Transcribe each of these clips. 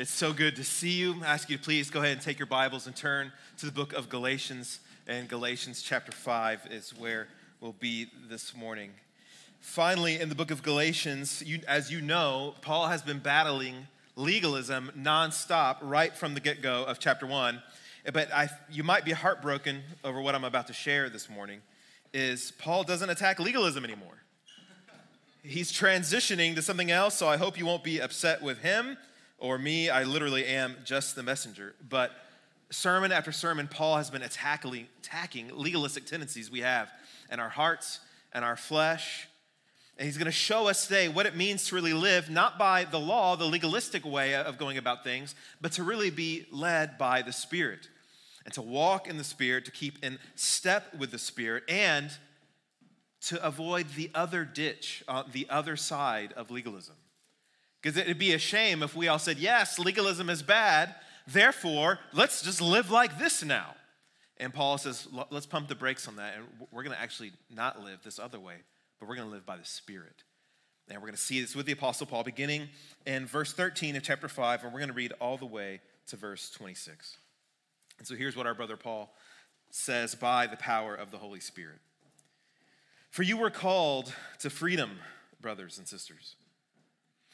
It's so good to see you. I ask you to please go ahead and take your Bibles and turn to the book of Galatians. And Galatians chapter 5 is where we'll be this morning. Finally, in the book of Galatians, you, as you know, Paul has been battling legalism nonstop right from the get go of chapter 1. But I, you might be heartbroken over what I'm about to share this morning. Is Paul doesn't attack legalism anymore. He's transitioning to something else, so I hope you won't be upset with him or me, I literally am just the messenger. But sermon after sermon, Paul has been attacking, attacking legalistic tendencies we have in our hearts and our flesh. And he's going to show us today what it means to really live, not by the law, the legalistic way of going about things, but to really be led by the Spirit and to walk in the Spirit, to keep in step with the Spirit, and to avoid the other ditch, uh, the other side of legalism. Because it'd be a shame if we all said, yes, legalism is bad, therefore, let's just live like this now. And Paul says, let's pump the brakes on that, and we're going to actually not live this other way, but we're going to live by the Spirit. And we're going to see this with the Apostle Paul, beginning in verse 13 of chapter 5, and we're going to read all the way to verse 26. And so here's what our brother Paul says by the power of the Holy Spirit For you were called to freedom, brothers and sisters.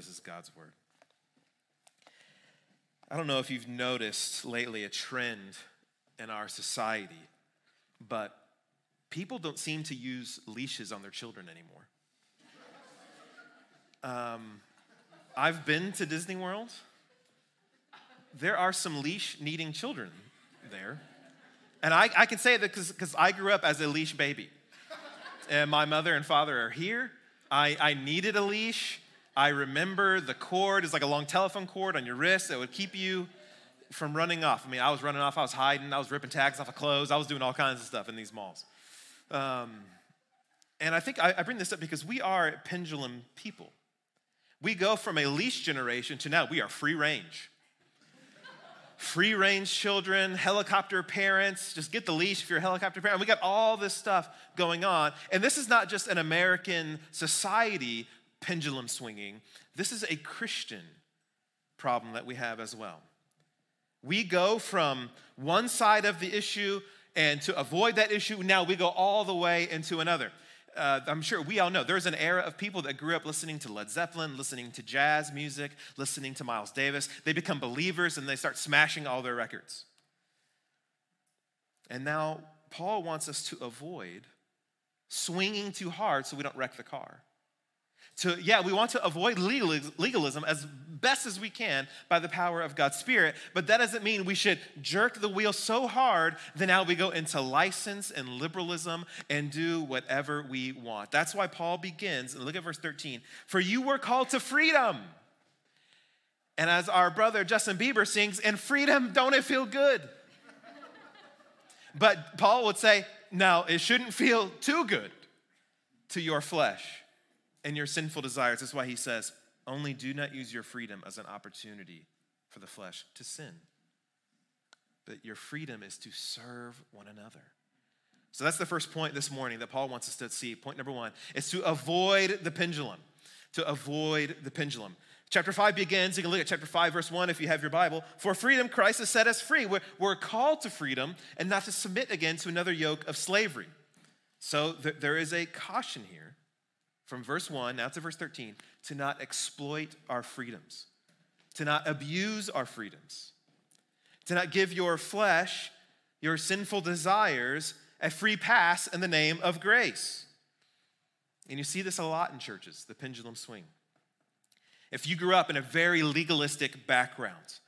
This is God's word. I don't know if you've noticed lately a trend in our society, but people don't seem to use leashes on their children anymore. Um, I've been to Disney World. There are some leash needing children there. And I, I can say that because I grew up as a leash baby. And my mother and father are here. I, I needed a leash. I remember the cord is like a long telephone cord on your wrist that would keep you from running off. I mean, I was running off, I was hiding, I was ripping tags off of clothes, I was doing all kinds of stuff in these malls. Um, and I think I, I bring this up because we are pendulum people. We go from a leash generation to now we are free range. free range children, helicopter parents, just get the leash if you're a helicopter parent. We got all this stuff going on. And this is not just an American society pendulum swinging. This is a Christian problem that we have as well. We go from one side of the issue, and to avoid that issue, now we go all the way into another. Uh, I'm sure we all know there's an era of people that grew up listening to Led Zeppelin, listening to jazz music, listening to Miles Davis. They become believers and they start smashing all their records. And now Paul wants us to avoid swinging too hard so we don't wreck the car to, yeah, we want to avoid legalism as best as we can by the power of God's Spirit, but that doesn't mean we should jerk the wheel so hard that now we go into license and liberalism and do whatever we want. That's why Paul begins, and look at verse 13 For you were called to freedom. And as our brother Justin Bieber sings, in freedom, don't it feel good? but Paul would say, no, it shouldn't feel too good to your flesh and your sinful desires. That's why he says, only do not use your freedom as an opportunity for the flesh to sin. But your freedom is to serve one another. So that's the first point this morning that Paul wants us to see. Point number one is to avoid the pendulum. To avoid the pendulum. Chapter 5 begins, you can look at chapter 5, verse 1 if you have your Bible. For freedom, Christ has set us free. We're, we're called to freedom and not to submit again to another yoke of slavery. So th- there is a caution here from verse 1 now to verse 13 to not exploit our freedoms, to not abuse our freedoms, to not give your flesh, your sinful desires, a free pass in the name of grace. And you see this a lot in churches, the pendulum swing. If you grew up in a very legalistic background,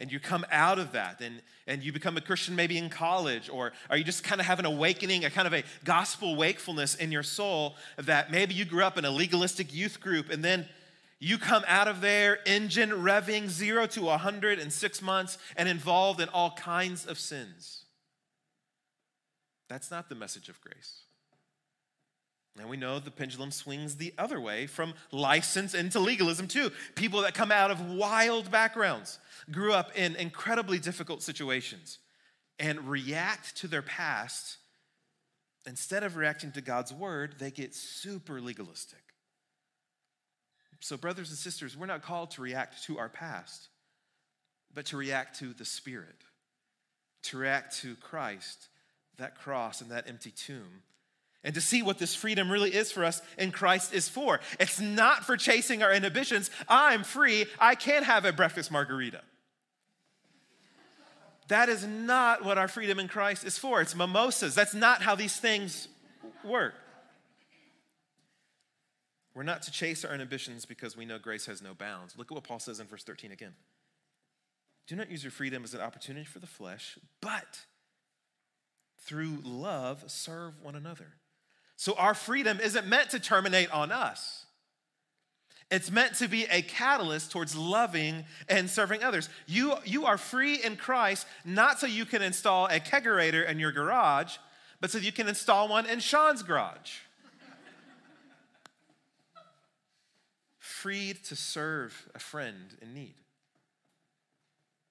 and you come out of that and, and you become a Christian maybe in college, or, are you just kind of have an awakening, a kind of a gospel wakefulness in your soul that maybe you grew up in a legalistic youth group and then you come out of there, engine revving zero to 100 in six months and involved in all kinds of sins. That's not the message of grace. And we know the pendulum swings the other way from license into legalism, too. People that come out of wild backgrounds, grew up in incredibly difficult situations, and react to their past. Instead of reacting to God's word, they get super legalistic. So, brothers and sisters, we're not called to react to our past, but to react to the Spirit, to react to Christ, that cross, and that empty tomb and to see what this freedom really is for us in Christ is for. It's not for chasing our inhibitions. I'm free. I can have a breakfast margarita. That is not what our freedom in Christ is for. It's mimosas. That's not how these things work. We're not to chase our inhibitions because we know grace has no bounds. Look at what Paul says in verse 13 again. Do not use your freedom as an opportunity for the flesh, but through love serve one another. So our freedom isn't meant to terminate on us. It's meant to be a catalyst towards loving and serving others. You, you are free in Christ, not so you can install a kegerator in your garage, but so you can install one in Sean's garage. Freed to serve a friend in need.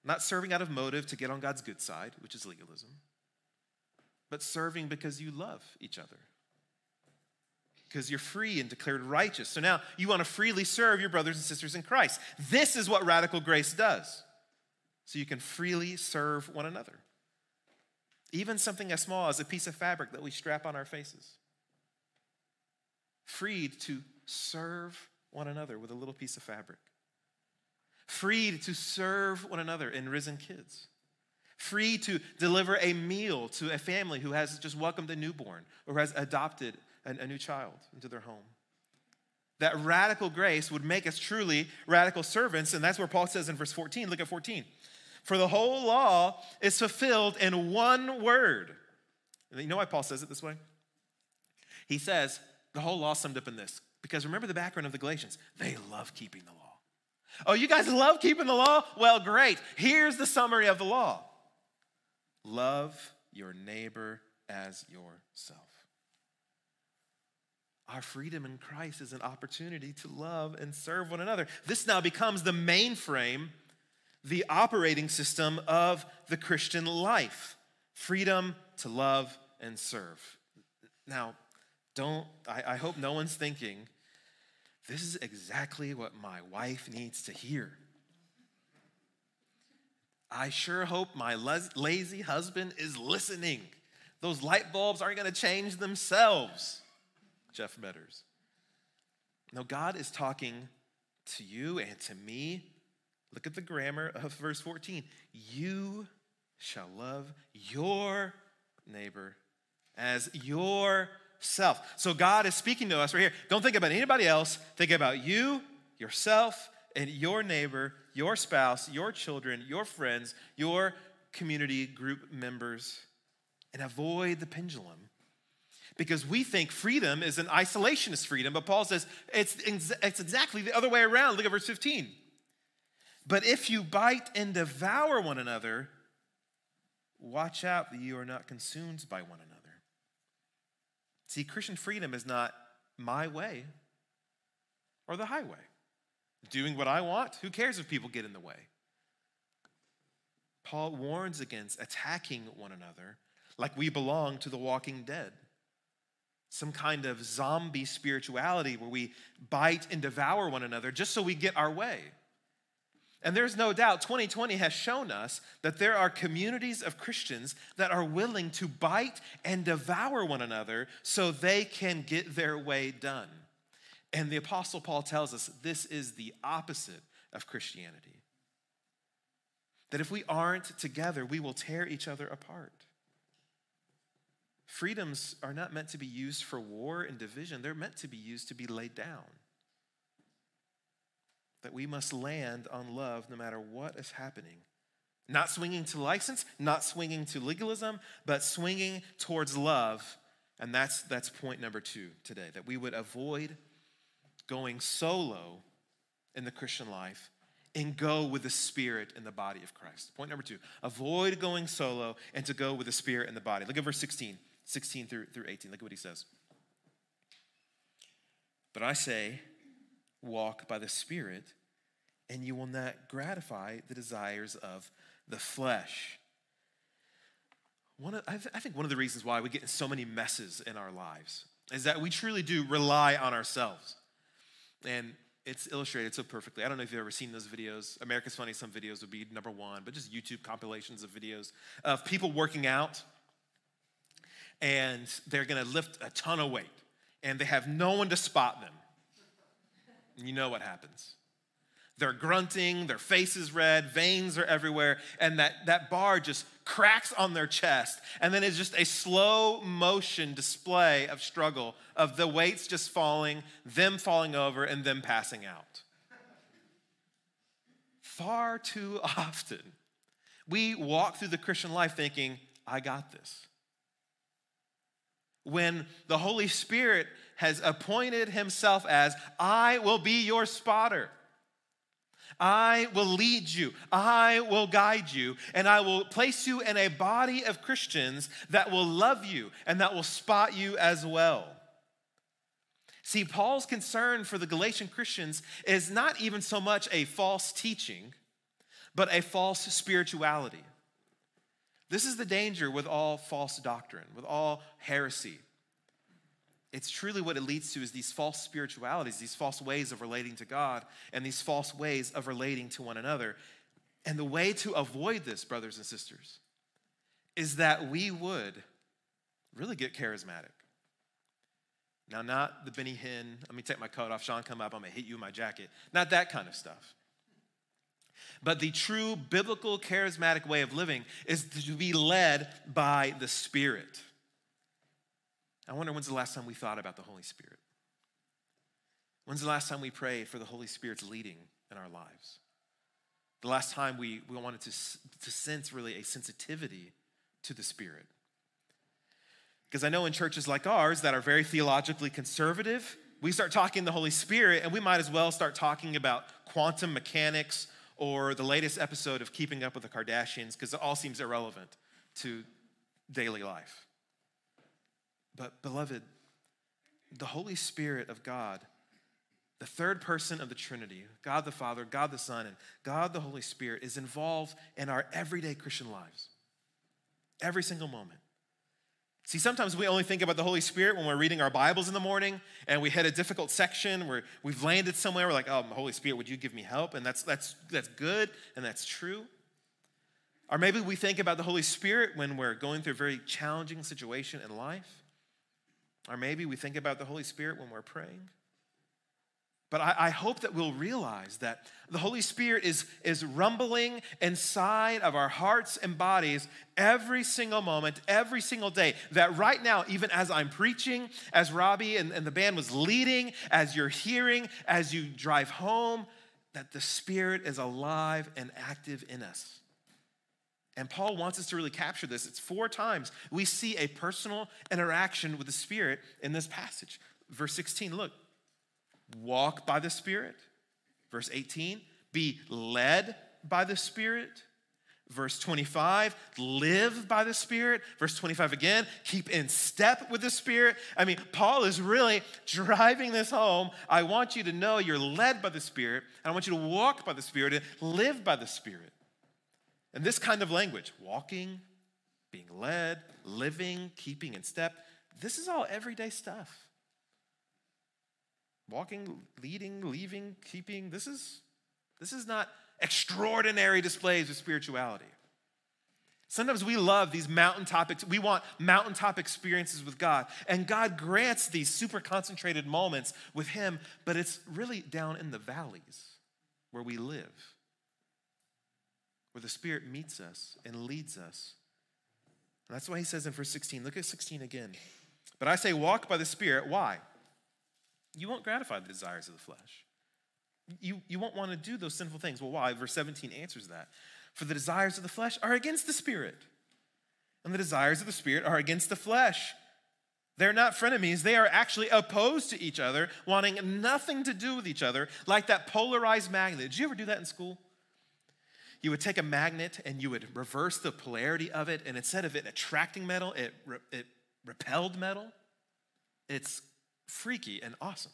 Not serving out of motive to get on God's good side, which is legalism, but serving because you love each other because you're free and declared righteous. So now you want to freely serve your brothers and sisters in Christ. This is what radical grace does. So you can freely serve one another. Even something as small as a piece of fabric that we strap on our faces. Freed to serve one another with a little piece of fabric. Freed to serve one another in risen kids. Free to deliver a meal to a family who has just welcomed a newborn or has adopted a, a new child into their home. That radical grace would make us truly radical servants. And that's where Paul says in verse 14, look at 14. For the whole law is fulfilled in one word. And you know why Paul says it this way? He says, the whole law summed up in this. Because remember the background of the Galatians. They love keeping the law. Oh, you guys love keeping the law? Well, great. Here's the summary of the law love your neighbor as yourself. Our freedom in Christ is an opportunity to love and serve one another. This now becomes the mainframe, the operating system of the Christian life freedom to love and serve. Now, don't, I, I hope no one's thinking, this is exactly what my wife needs to hear. I sure hope my lazy husband is listening. Those light bulbs aren't going to change themselves. Jeff Metters. No, God is talking to you and to me. Look at the grammar of verse 14. You shall love your neighbor as yourself. So God is speaking to us right here. Don't think about anybody else. Think about you, yourself, and your neighbor, your spouse, your children, your friends, your community group members, and avoid the pendulum because we think freedom is an isolationist freedom, but Paul says it's, it's exactly the other way around. Look at verse 15. But if you bite and devour one another, watch out that you are not consumed by one another. See, Christian freedom is not my way or the highway. Doing what I want, who cares if people get in the way? Paul warns against attacking one another like we belong to the walking dead. Some kind of zombie spirituality where we bite and devour one another just so we get our way. And there's no doubt 2020 has shown us that there are communities of Christians that are willing to bite and devour one another so they can get their way done. And the Apostle Paul tells us this is the opposite of Christianity. That if we aren't together, we will tear each other apart. Freedoms are not meant to be used for war and division, they're meant to be used to be laid down that we must land on love no matter what is happening. Not swinging to license, not swinging to legalism, but swinging towards love. And that's, that's point number two today that we would avoid going solo in the Christian life and go with the Spirit in the body of Christ. Point number two avoid going solo and to go with the Spirit in the body. Look at verse 16, 16 through, through 18. Look at what he says. But I say, walk by the Spirit, and you will not gratify the desires of the flesh. One of, I, I think one of the reasons why we get in so many messes in our lives is that we truly do rely on ourselves. And it's illustrated so perfectly. I don't know if you've ever seen those videos. America's Funniest Home Videos would be number one, but just YouTube compilations of videos of people working out and they're gonna lift a ton of weight and they have no one to spot them. You know what happens. They're grunting, their face is red, veins are everywhere, and that, that bar just cracks on their chest. And then it's just a slow motion display of struggle of the weights just falling, them falling over, and them passing out. Far too often, we walk through the Christian life thinking, I got this. When the Holy Spirit has appointed himself as, I will be your spotter. I will lead you, I will guide you, and I will place you in a body of Christians that will love you and that will spot you as well. See, Paul's concern for the Galatian Christians is not even so much a false teaching, but a false spirituality. This is the danger with all false doctrine, with all heresy it's truly what it leads to is these false spiritualities, these false ways of relating to God, and these false ways of relating to one another. And the way to avoid this, brothers and sisters, is that we would really get charismatic. Now, not the Benny Hinn, let me take my coat off, Sean, come up, I'm gonna hit you with my jacket. Not that kind of stuff. But the true biblical charismatic way of living is to be led by the Spirit. I wonder when's the last time we thought about the Holy Spirit? When's the last time we prayed for the Holy Spirit's leading in our lives? The last time we, we wanted to, to sense really a sensitivity to the Spirit. Because I know in churches like ours that are very theologically conservative, we start talking the Holy Spirit, and we might as well start talking about quantum mechanics or the latest episode of Keeping Up with the Kardashians, because it all seems irrelevant to daily life. But, beloved, the Holy Spirit of God, the third person of the Trinity, God the Father, God the Son, and God the Holy Spirit, is involved in our everyday Christian lives. Every single moment. See, sometimes we only think about the Holy Spirit when we're reading our Bibles in the morning and we hit a difficult section where we've landed somewhere. We're like, oh, Holy Spirit, would you give me help? And that's, that's, that's good and that's true. Or maybe we think about the Holy Spirit when we're going through a very challenging situation in life. Or maybe we think about the Holy Spirit when we're praying. But I, I, hope that we'll realize that the Holy Spirit is, is rumbling inside of our hearts and bodies every single moment, every single day. That right now, even as I'm preaching, as Robbie and, and the band was leading, as you're hearing, as you drive home, that the Spirit is alive and active in us. And Paul wants us to really capture this. It's four times we see a personal interaction with the Spirit in this passage. Verse 16, look, walk by the Spirit. Verse 18, be led by the Spirit. Verse 25, live by the Spirit. Verse 25 again, keep in step with the Spirit. I mean, Paul is really driving this home. I want you to know you're led by the Spirit, and I want you to walk by the Spirit and live by the Spirit. And this kind of language, walking, being led, living, keeping in step, this is all everyday stuff. Walking, leading, leaving, keeping, this is this is not extraordinary displays of spirituality. Sometimes we love these mountaintop, we want mountaintop experiences with God. And God grants these super concentrated moments with Him, but it's really down in the valleys where we live, where the Spirit meets us and leads us. And that's why He says in verse 16, look at 16 again. But I say, walk by the Spirit. Why? You won't gratify the desires of the flesh you, you won't want to do those sinful things. Well, why? Verse 17 answers that. For the desires of the flesh are against the spirit, and the desires of the spirit are against the flesh. They're not frenemies, they are actually opposed to each other, wanting nothing to do with each other, like that polarized magnet. Did you ever do that in school? You would take a magnet and you would reverse the polarity of it, and instead of it attracting metal, it, it repelled metal. It's freaky and awesome.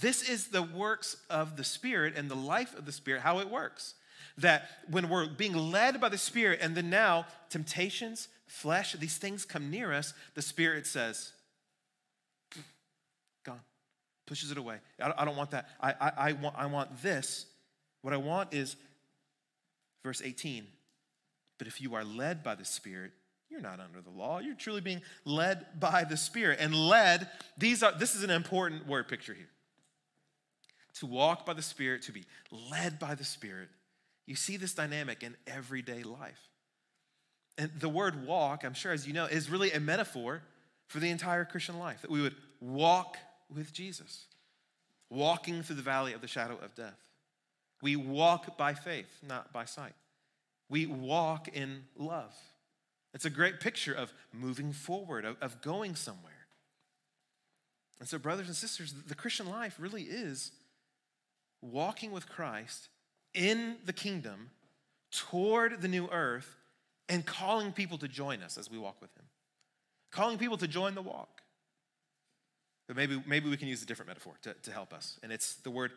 This is the works of the Spirit and the life of the Spirit, how it works. That when we're being led by the Spirit, and then now temptations, flesh, these things come near us, the Spirit says, gone, pushes it away. I don't want that. I, I, I, want, I want this. What I want is, verse 18, but if you are led by the Spirit, you're not under the law. You're truly being led by the Spirit. And led, these are this is an important word picture here to walk by the Spirit, to be led by the Spirit. You see this dynamic in everyday life. And the word walk, I'm sure as you know, is really a metaphor for the entire Christian life that we would walk with Jesus, walking through the valley of the shadow of death. We walk by faith, not by sight. We walk in love. It's a great picture of moving forward, of, of going somewhere. And so, brothers and sisters, the Christian life really is walking with Christ in the kingdom toward the new earth and calling people to join us as we walk with him. Calling people to join the walk. But maybe, maybe we can use a different metaphor to, to help us. And it's the word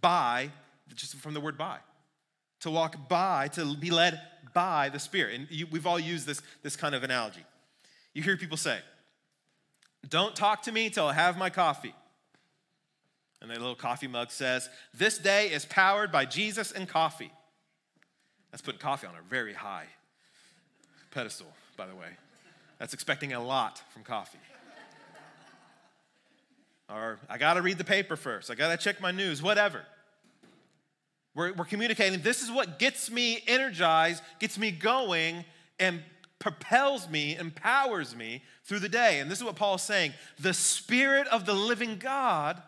by, just from the word by. To walk by, to be led by the Spirit. And you, we've all used this, this kind of analogy. You hear people say, Don't talk to me till I have my coffee. And the little coffee mug says, This day is powered by Jesus and coffee. That's putting coffee on a very high pedestal, by the way. That's expecting a lot from coffee. or I gotta read the paper first, I gotta check my news, whatever. We're, we're communicating this is what gets me energized, gets me going, and propels me, empowers me through the day. And this is what Paul is saying the Spirit of the living God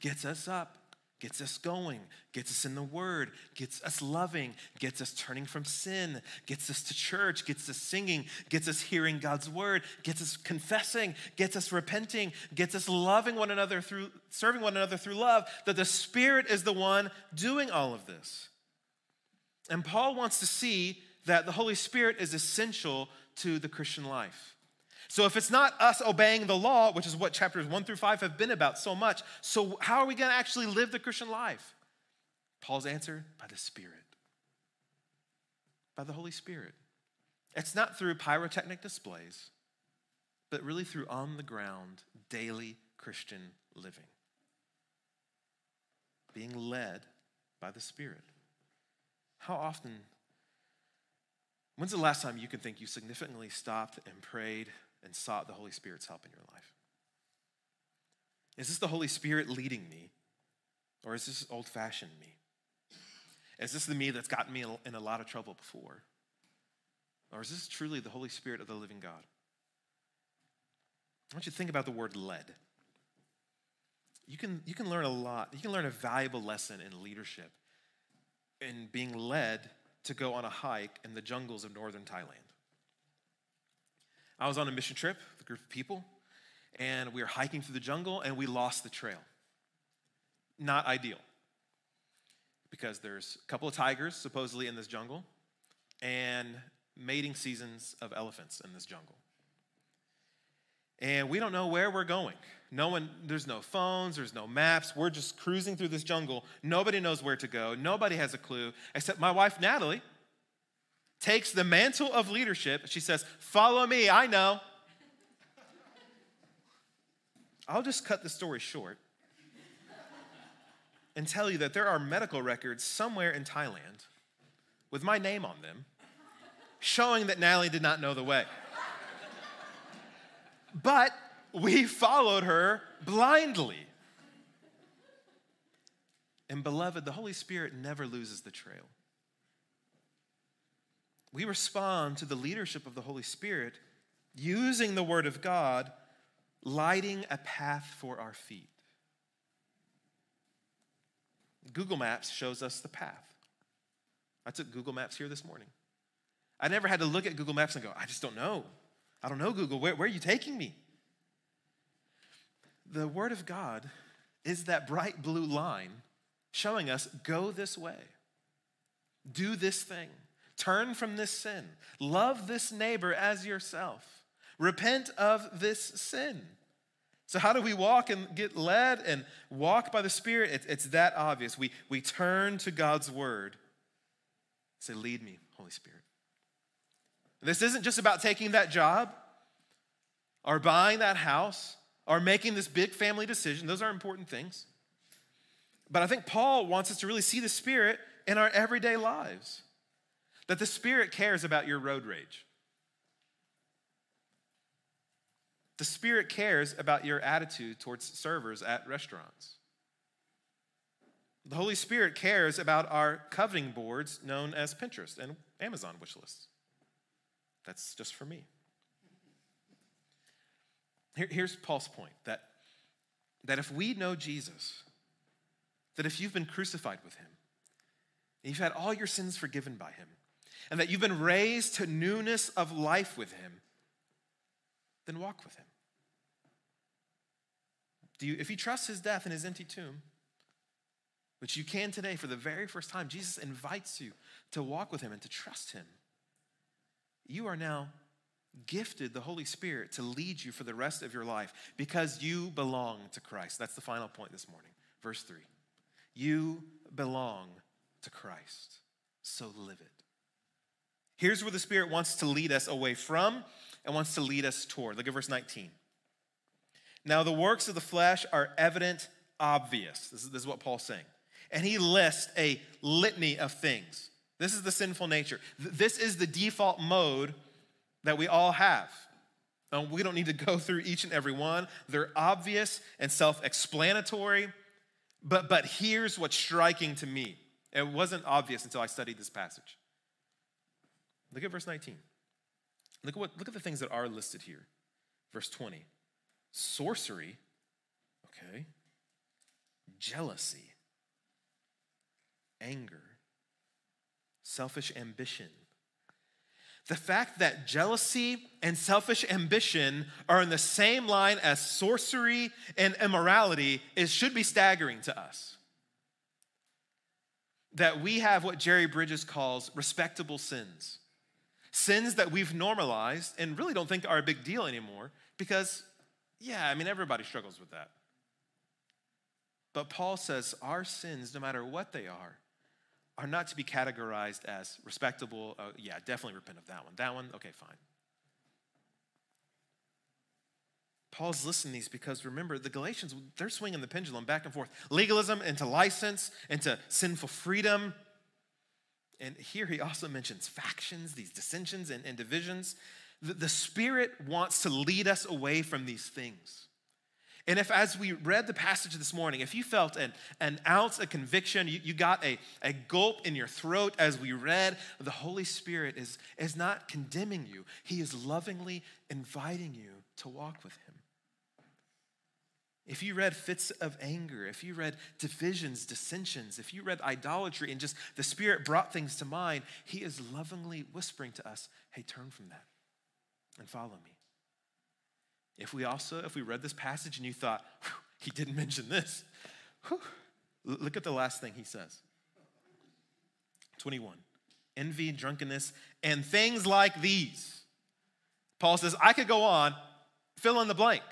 gets us up, gets us going, gets us in the Word, gets us loving, gets us turning from sin, gets us to church, gets us singing, gets us hearing God's Word, gets us confessing, gets us repenting, gets us loving one another through, serving one another through love, that the Spirit is the one doing all of this. And Paul wants to see that the Holy Spirit is essential to the Christian life. So if it's not us obeying the law, which is what chapters one through five have been about so much, so how are we going to actually live the Christian life? Paul's answer by the Spirit, by the Holy Spirit. It's not through pyrotechnic displays, but really through on the ground, daily Christian living. Being led by the Spirit. How often, when's the last time you can think you significantly stopped and prayed and sought the Holy Spirit's help in your life? Is this the Holy Spirit leading me, or is this old fashioned me? Is this the me that's gotten me in a lot of trouble before? Or is this truly the Holy Spirit of the living God? I want you to think about the word led. You can, you can learn a lot. You can learn a valuable lesson in leadership in being led to go on a hike in the jungles of northern Thailand. I was on a mission trip with a group of people, and we were hiking through the jungle, and we lost the trail. Not ideal. because there's a couple of tigers supposedly in this jungle and mating seasons of elephants in this jungle. And we don't know where we're going. No one, there's no phones, there's no maps. We're just cruising through this jungle. Nobody knows where to go. Nobody has a clue, except my wife, Natalie, takes the mantle of leadership. She says, Follow me, I know. I'll just cut the story short and tell you that there are medical records somewhere in Thailand with my name on them showing that Natalie did not know the way. But we followed her blindly. And beloved, the Holy Spirit never loses the trail. We respond to the leadership of the Holy Spirit using the Word of God, lighting a path for our feet. Google Maps shows us the path. I took Google Maps here this morning. I never had to look at Google Maps and go, I just don't know. I don't know, Google. Where, where are you taking me? The Word of God is that bright blue line showing us go this way, do this thing, turn from this sin, love this neighbor as yourself, repent of this sin. So, how do we walk and get led and walk by the Spirit? It, it's that obvious. We, we turn to God's word. Say, Lead me, Holy Spirit. This isn't just about taking that job or buying that house or making this big family decision. Those are important things. But I think Paul wants us to really see the Spirit in our everyday lives. That the Spirit cares about your road rage. The Spirit cares about your attitude towards servers at restaurants. The Holy Spirit cares about our coveting boards known as Pinterest and Amazon wish lists. That's just for me. Here, here's Paul's point that, that if we know Jesus, that if you've been crucified with him, and you've had all your sins forgiven by him, and that you've been raised to newness of life with him, then walk with him. Do you, if you trust his death and his empty tomb, which you can today for the very first time, Jesus invites you to walk with him and to trust him. You are now gifted the Holy Spirit to lead you for the rest of your life because you belong to Christ. That's the final point this morning. Verse 3. You belong to Christ, so live it. Here's where the Spirit wants to lead us away from and wants to lead us toward. Look at verse 19. Now, the works of the flesh are evident, obvious. This is, this is what Paul's saying. And he lists a litany of things. This is the sinful nature. This is the default mode that we all have. Um, we don't need to go through each and every one. They're obvious and self explanatory. But, but here's what's striking to me it wasn't obvious until I studied this passage. Look at verse 19. Look at, what, look at the things that are listed here. Verse 20 sorcery, okay, jealousy, anger, selfish ambition. The fact that jealousy and selfish ambition are in the same line as sorcery and immorality is, should be staggering to us. That we have what Jerry Bridges calls respectable sins. Sins that we've normalized and really don't think are a big deal anymore because yeah, I mean, everybody struggles with that. But Paul says our sins, no matter what they are, are not to be categorized as respectable. Uh, yeah, definitely repent of that one. That one, okay, fine. Paul's listing these because remember, the Galatians, they're swinging the pendulum back and forth legalism into license, into sinful freedom. And here he also mentions factions, these dissensions and, and divisions. The Spirit wants to lead us away from these things. And if, as we read the passage this morning, if you felt an, an ounce of conviction, you, you got a, a gulp in your throat as we read, the Holy Spirit is, is not condemning you. He is lovingly inviting you to walk with Him. If you read fits of anger, if you read divisions, dissensions, if you read idolatry and just the Spirit brought things to mind, He is lovingly whispering to us, hey, turn from that and follow me. If we also, if we read this passage and you thought, he didn't mention this, whew, look at the last thing he says. 21. Envy, drunkenness, and things like these. Paul says, I could go on, fill in the blank.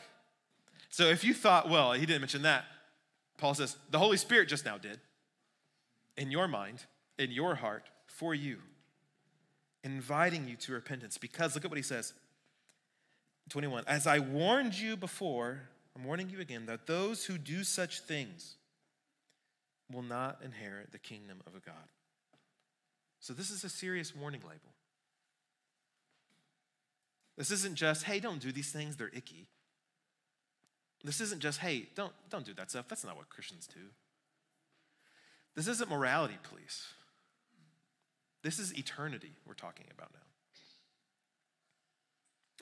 So if you thought, well, he didn't mention that, Paul says, the Holy Spirit just now did. In your mind, in your heart, for you, inviting you to repentance. Because look at what he says 21. As I warned you before, I'm warning you again that those who do such things will not inherit the kingdom of a God. So this is a serious warning label. This isn't just, hey, don't do these things, they're icky. This isn't just, hey, don't, don't do that stuff. That's not what Christians do. This isn't morality, please. This is eternity we're talking about now.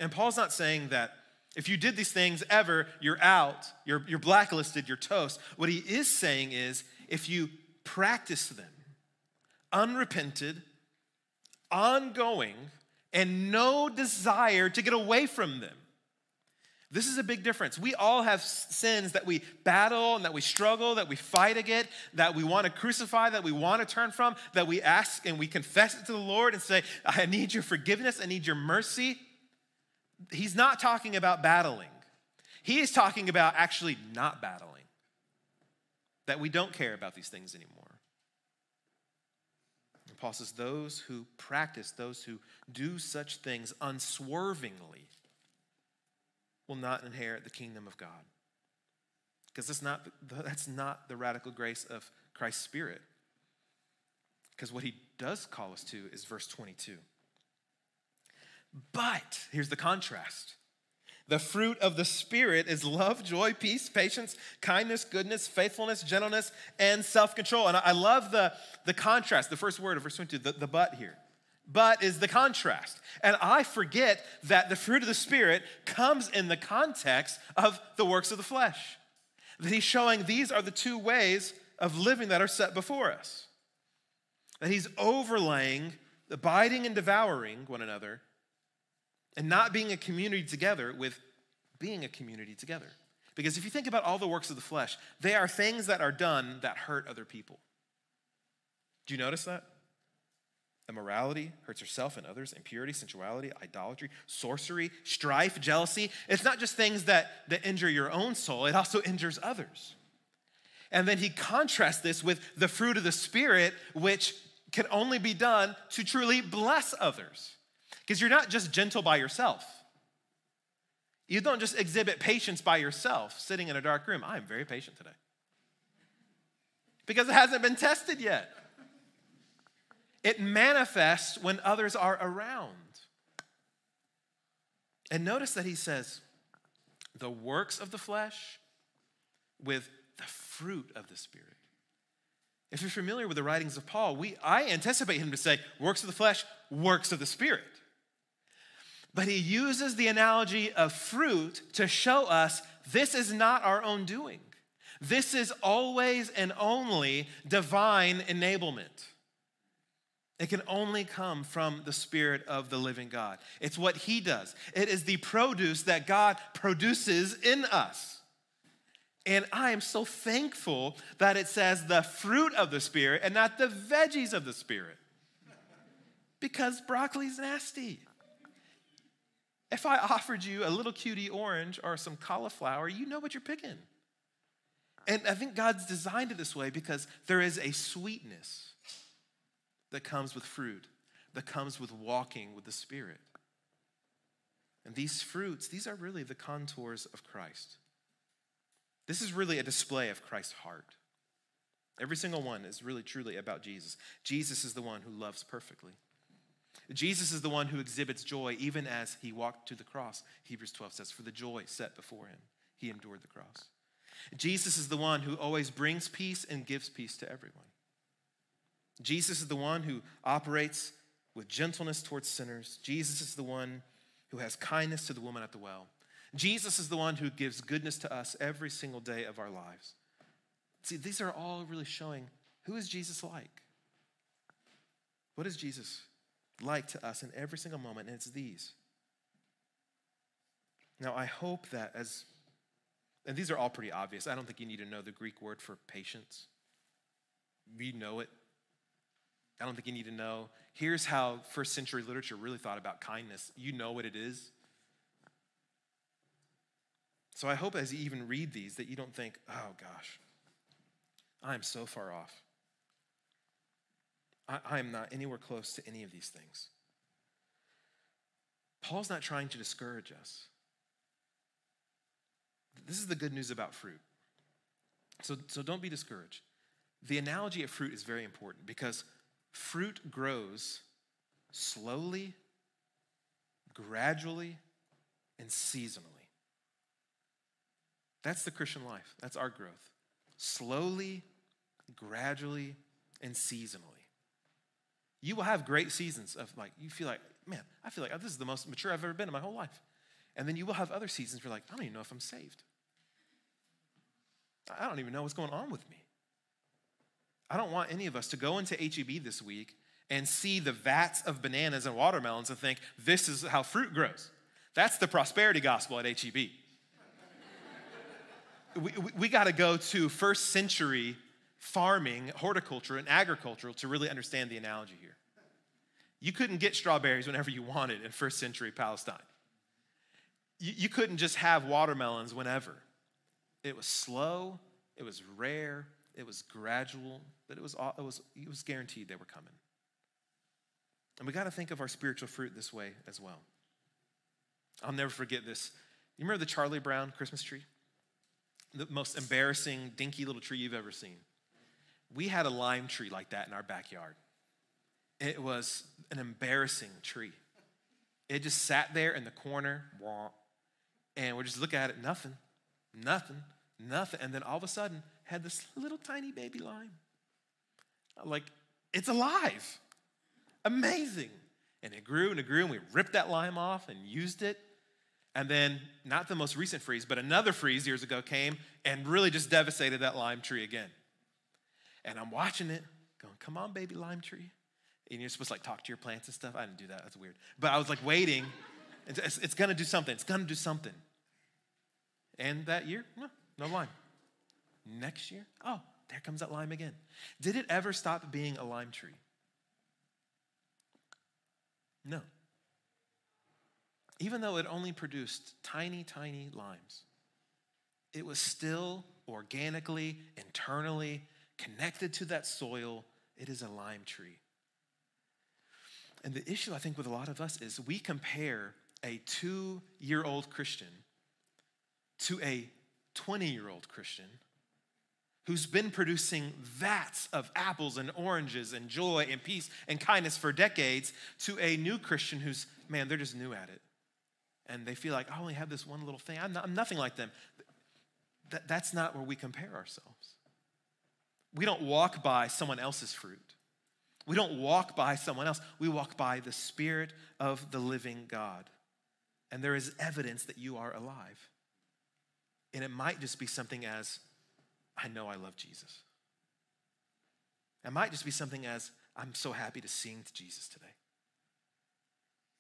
And Paul's not saying that if you did these things ever, you're out, you're, you're blacklisted, you're toast. What he is saying is if you practice them, unrepented, ongoing, and no desire to get away from them, this is a big difference. We all have sins that we battle and that we struggle, that we fight against, that we want to crucify, that we want to turn from, that we ask and we confess it to the Lord and say, I need your forgiveness, I need your mercy. He's not talking about battling, he is talking about actually not battling, that we don't care about these things anymore. And Paul says, Those who practice, those who do such things unswervingly, will not inherit the kingdom of God. Because that's not, that's not the radical grace of Christ's Spirit. Because what he does call us to is verse 22. But, here's the contrast the fruit of the Spirit is love, joy, peace, patience, kindness, goodness, faithfulness, gentleness, and self control. And I love the, the contrast, the first word of verse 22, the, the but here but is the contrast. And I forget that the fruit of the Spirit comes in the context of the works of the flesh. That he's showing these are the two ways of living that are set before us. That he's overlaying abiding and devouring one another and not being a community together with being a community together. Because if you think about all the works of the flesh, they are things that are done that hurt other people. Do you notice that? Immorality, hurts herself and others, impurity, sensuality, idolatry, sorcery, strife, jealousy. It's not just things that, that injure your own soul, it also injures others. And then he contrasts this with the fruit of the Spirit, which can only be done to truly bless others. Because you're not just gentle by yourself. You don't just exhibit patience by yourself sitting in a dark room. I'm very patient today. Because it hasn't been tested yet. It manifests when others are around. And notice that he says, the works of the flesh with the fruit of the Spirit. If you're familiar with the writings of Paul, we, I anticipate him to say, works of the flesh, works of the Spirit. But he uses the analogy of fruit to show us this is not our own doing. This is always and only divine enablement. It can only come from the Spirit of the living God. It's what He does, it is the produce that God produces in us. And I am so thankful that it says the fruit of the Spirit and not the veggies of the Spirit. Because broccoli's nasty. If I offered you a little cutie orange or some cauliflower, you know what you're picking. And I think God's designed it this way because there is a sweetness that comes with fruit, that comes with walking with the Spirit. And these fruits, these are really the contours of Christ. This is really a display of Christ's heart. Every single one is really truly about Jesus. Jesus is the one who loves perfectly. Jesus is the one who exhibits joy even as he walked to the cross. Hebrews 12 says, For the joy set before him, he endured the cross. Jesus is the one who always brings peace and gives peace to everyone. Jesus is the one who operates with gentleness towards sinners. Jesus is the one who has kindness to the woman at the well. Jesus is the one who gives goodness to us every single day of our lives. See, these are all really showing who is Jesus like? What is Jesus like to us in every single moment? And it's these. Now, I hope that as, and these are all pretty obvious. I don't think you need to know the Greek word for patience. We know it I don't think you need to know. Here's how first century literature really thought about kindness. You know what it is. So I hope as you even read these that you don't think, oh gosh, I'm so far off. I, am not anywhere close to any of these things. Paul's not trying to discourage us. This is the good news about fruit. So, so don't be discouraged. The analogy of fruit is very important because fruit grows slowly, gradually, and seasonally. That's the Christian life. That's our growth. Slowly, gradually, and seasonally. You will have great seasons of like, you feel like, man, I feel like this is the most mature I've ever been in my whole life. And then you will have other seasons where you're like, I don't even know if I'm saved. I don't even know what's going on with me. I don't want any of us to go into HEB this week and see the vats of bananas and watermelons and think, this is how fruit grows. That's the prosperity gospel at HEB. we we, we got to go to first century farming, horticulture, and agriculture to really understand the analogy here. You couldn't get strawberries whenever you wanted in first century Palestine. You, you couldn't just have watermelons whenever. It was slow, it was rare, it was gradual, but it was, it was, it was guaranteed they were coming. And we got to think of our spiritual fruit this way as well. I'll never forget this. You remember the Charlie Brown Christmas tree? The most embarrassing, dinky little tree you've ever seen. We had a lime tree like that in our backyard. It was an embarrassing tree. It just sat there in the corner, and we're just looking at it, nothing, nothing, nothing. And then all of a sudden, had this little tiny baby lime. Like, it's alive. Amazing. And it grew and it grew, and we ripped that lime off and used it. And then, not the most recent freeze, but another freeze years ago came and really just devastated that lime tree again. And I'm watching it, going, come on, baby lime tree. And you're supposed to like talk to your plants and stuff. I didn't do that, that's weird. But I was like waiting. It's, it's gonna do something, it's gonna do something. And that year, no, no lime. Next year, oh, there comes that lime again. Did it ever stop being a lime tree? No. Even though it only produced tiny, tiny limes, it was still organically, internally connected to that soil. It is a lime tree. And the issue, I think, with a lot of us is we compare a two year old Christian to a 20 year old Christian who's been producing vats of apples and oranges and joy and peace and kindness for decades to a new Christian who's, man, they're just new at it. And they feel like, I only have this one little thing. I'm, not, I'm nothing like them. That, that's not where we compare ourselves. We don't walk by someone else's fruit. We don't walk by someone else. We walk by the Spirit of the living God. And there is evidence that you are alive. And it might just be something as I know I love Jesus. It might just be something as, I'm so happy to sing to Jesus today.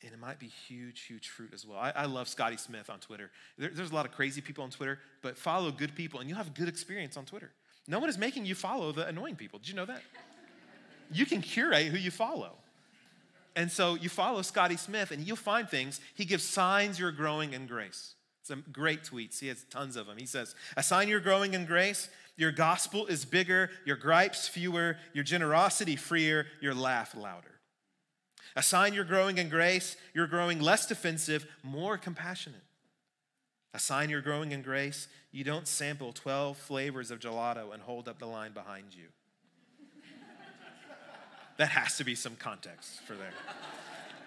And it might be huge, huge fruit as well. I, I love Scotty Smith on Twitter. There, there's a lot of crazy people on Twitter, but follow good people and you'll have a good experience on Twitter. No one is making you follow the annoying people. Did you know that? you can curate who you follow. And so you follow Scotty Smith and you'll find things. He gives signs you're growing in grace. Some great tweets. He has tons of them. He says, A sign you're growing in grace, your gospel is bigger, your gripes fewer, your generosity freer, your laugh louder. A sign you're growing in grace, you're growing less defensive, more compassionate. A sign you're growing in grace, you don't sample 12 flavors of gelato and hold up the line behind you. that has to be some context for there.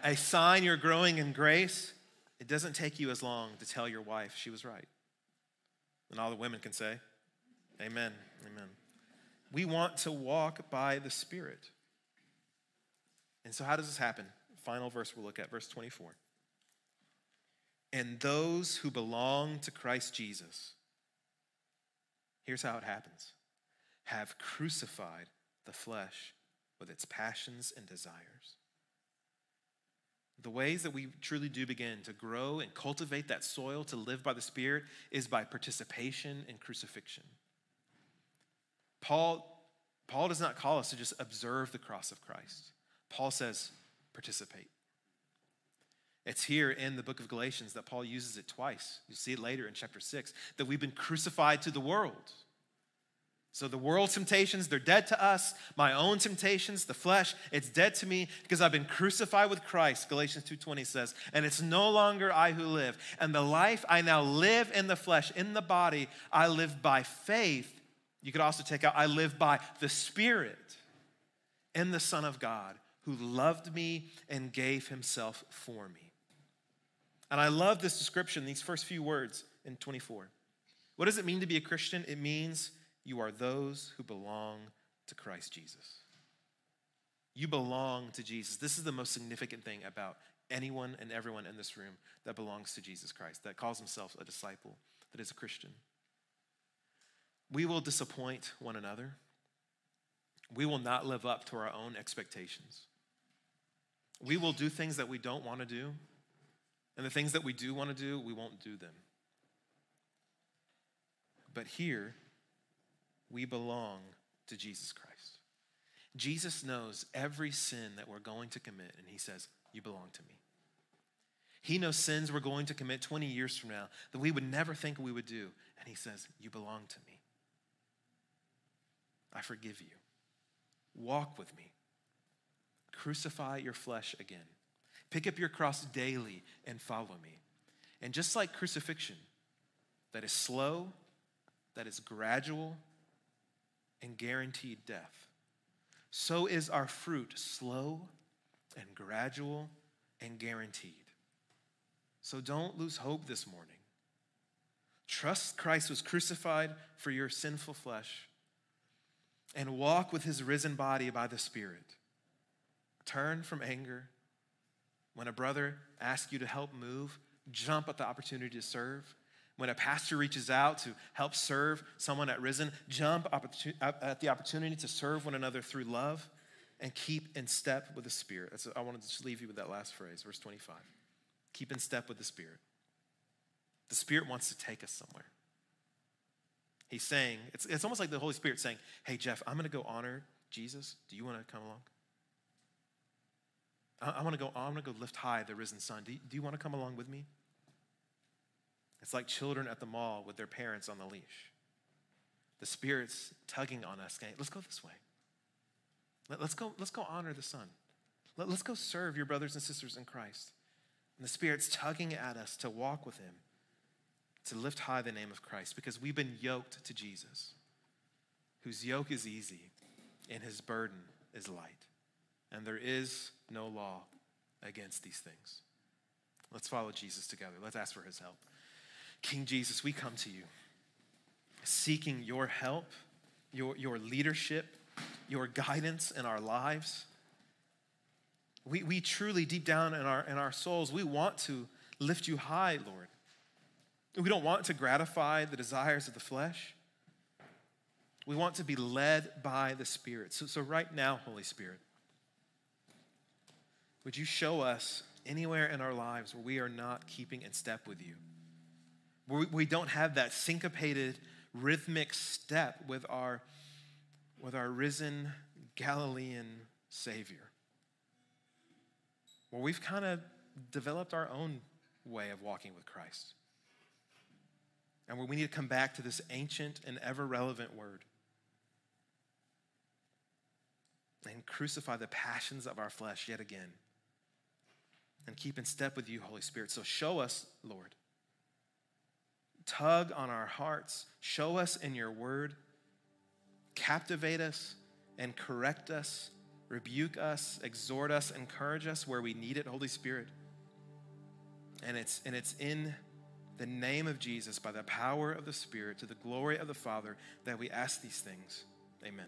A sign you're growing in grace, it doesn't take you as long to tell your wife she was right. And all the women can say, Amen. Amen. We want to walk by the Spirit. And so, how does this happen? Final verse we'll look at, verse 24. And those who belong to Christ Jesus, here's how it happens have crucified the flesh with its passions and desires. The ways that we truly do begin to grow and cultivate that soil to live by the Spirit is by participation in crucifixion. Paul, Paul does not call us to just observe the cross of Christ. Paul says, participate. It's here in the book of Galatians that Paul uses it twice. You see it later in chapter 6 that we've been crucified to the world. So the world's temptations, they're dead to us. My own temptations, the flesh, it's dead to me because I've been crucified with Christ, Galatians 2:20 says, and it's no longer I who live. And the life I now live in the flesh, in the body, I live by faith. You could also take out I live by the Spirit in the Son of God who loved me and gave himself for me. And I love this description, these first few words in 24. What does it mean to be a Christian? It means you are those who belong to Christ Jesus. You belong to Jesus. This is the most significant thing about anyone and everyone in this room that belongs to Jesus Christ, that calls himself a disciple, that is a Christian. We will disappoint one another. We will not live up to our own expectations. We will do things that we don't want to do, and the things that we do want to do, we won't do them. But here, we belong to Jesus Christ. Jesus knows every sin that we're going to commit, and he says, You belong to me. He knows sins we're going to commit 20 years from now that we would never think we would do, and he says, You belong to me. I forgive you. Walk with me. Crucify your flesh again. Pick up your cross daily and follow me. And just like crucifixion, that is slow, that is gradual, and guaranteed death. So is our fruit slow and gradual and guaranteed. So don't lose hope this morning. Trust Christ was crucified for your sinful flesh and walk with his risen body by the Spirit. Turn from anger. When a brother asks you to help move, jump at the opportunity to serve. When a pastor reaches out to help serve someone at Risen, jump at the opportunity to serve one another through love and keep in step with the Spirit. That's, I wanted to just leave you with that last phrase, verse 25. Keep in step with the Spirit. The Spirit wants to take us somewhere. He's saying, it's, it's almost like the Holy Spirit saying, Hey, Jeff, I'm going to go honor Jesus. Do you want to come along? I, I want to go, I want to go lift high the risen Son. Do you, do you want to come along with me? It's like children at the mall with their parents on the leash. The Spirit's tugging on us, saying, let's go this way. Let, us go, let's go honor the Son. Let, let's go serve your brothers and sisters in Christ. And the Spirit's tugging at us to walk with Him, to lift high the name of Christ, because we've been yoked to Jesus, whose yoke is easy and his burden is light. And there is no law against these things. Let's follow Jesus together. Let's ask for his help. King Jesus, we come to you seeking your help, your, your leadership, your guidance in our lives. We, we truly, deep down in our, in our souls, we want to lift you high, Lord. We don't want to gratify the desires of the flesh. We want to be led by the Spirit. So, so right now, Holy Spirit, would you show us anywhere in our lives where we are not keeping in step with you? Where we don't have that syncopated, rhythmic step with our, with our risen Galilean Savior. Where we've kind of developed our own way of walking with Christ. And where we need to come back to this ancient and ever relevant word and crucify the passions of our flesh yet again and keep in step with you, Holy Spirit. So show us, Lord, tug on our hearts. Show us in your word. Captivate us and correct us, rebuke us, exhort us, encourage us where we need it, Holy Spirit. And it's, and it's in the name of Jesus, by the power of the Spirit, to the glory of the Father, that we ask these things. Amen.